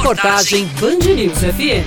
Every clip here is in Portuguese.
Reportagem Band News FM.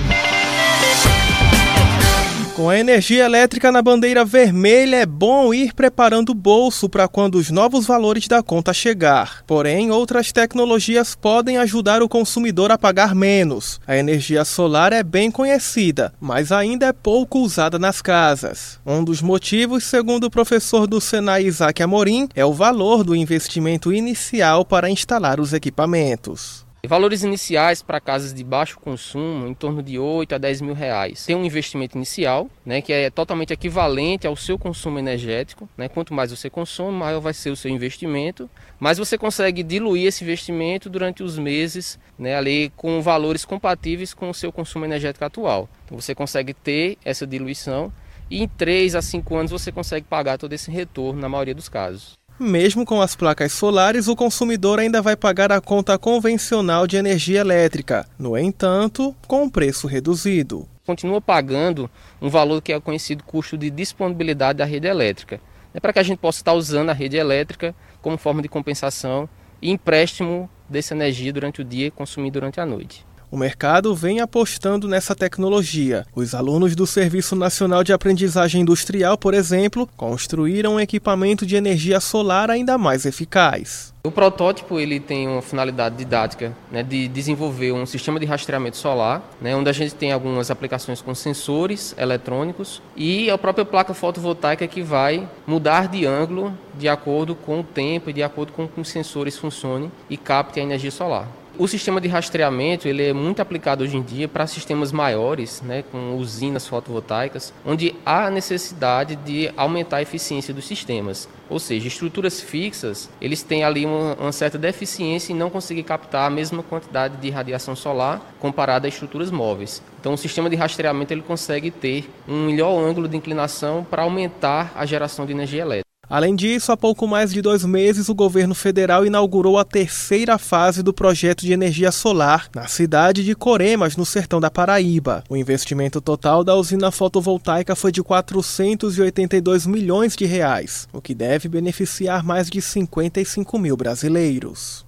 Com a energia elétrica na bandeira vermelha, é bom ir preparando o bolso para quando os novos valores da conta chegar. Porém, outras tecnologias podem ajudar o consumidor a pagar menos. A energia solar é bem conhecida, mas ainda é pouco usada nas casas. Um dos motivos, segundo o professor do Senai Isaac Amorim, é o valor do investimento inicial para instalar os equipamentos. Valores iniciais para casas de baixo consumo, em torno de 8 a 10 mil reais. Tem um investimento inicial, né, que é totalmente equivalente ao seu consumo energético. Né? Quanto mais você consome, maior vai ser o seu investimento. Mas você consegue diluir esse investimento durante os meses, né, ali com valores compatíveis com o seu consumo energético atual. Então você consegue ter essa diluição e em 3 a 5 anos você consegue pagar todo esse retorno na maioria dos casos. Mesmo com as placas solares, o consumidor ainda vai pagar a conta convencional de energia elétrica, no entanto, com um preço reduzido. Continua pagando um valor que é conhecido custo de disponibilidade da rede elétrica. É para que a gente possa estar usando a rede elétrica como forma de compensação e empréstimo dessa energia durante o dia e consumir durante a noite. O mercado vem apostando nessa tecnologia. Os alunos do Serviço Nacional de Aprendizagem Industrial, por exemplo, construíram um equipamento de energia solar ainda mais eficaz. O protótipo ele tem uma finalidade didática né, de desenvolver um sistema de rastreamento solar, né, onde a gente tem algumas aplicações com sensores eletrônicos e a própria placa fotovoltaica que vai mudar de ângulo de acordo com o tempo e de acordo com que os sensores funcionem e captem a energia solar. O sistema de rastreamento ele é muito aplicado hoje em dia para sistemas maiores, né, com usinas fotovoltaicas, onde há necessidade de aumentar a eficiência dos sistemas. Ou seja, estruturas fixas, eles têm ali uma, uma certa deficiência em não conseguir captar a mesma quantidade de radiação solar comparada a estruturas móveis. Então, o sistema de rastreamento ele consegue ter um melhor ângulo de inclinação para aumentar a geração de energia elétrica. Além disso, há pouco mais de dois meses, o governo federal inaugurou a terceira fase do projeto de energia solar na cidade de Coremas, no sertão da Paraíba. O investimento total da usina fotovoltaica foi de 482 milhões de reais, o que deve beneficiar mais de 55 mil brasileiros.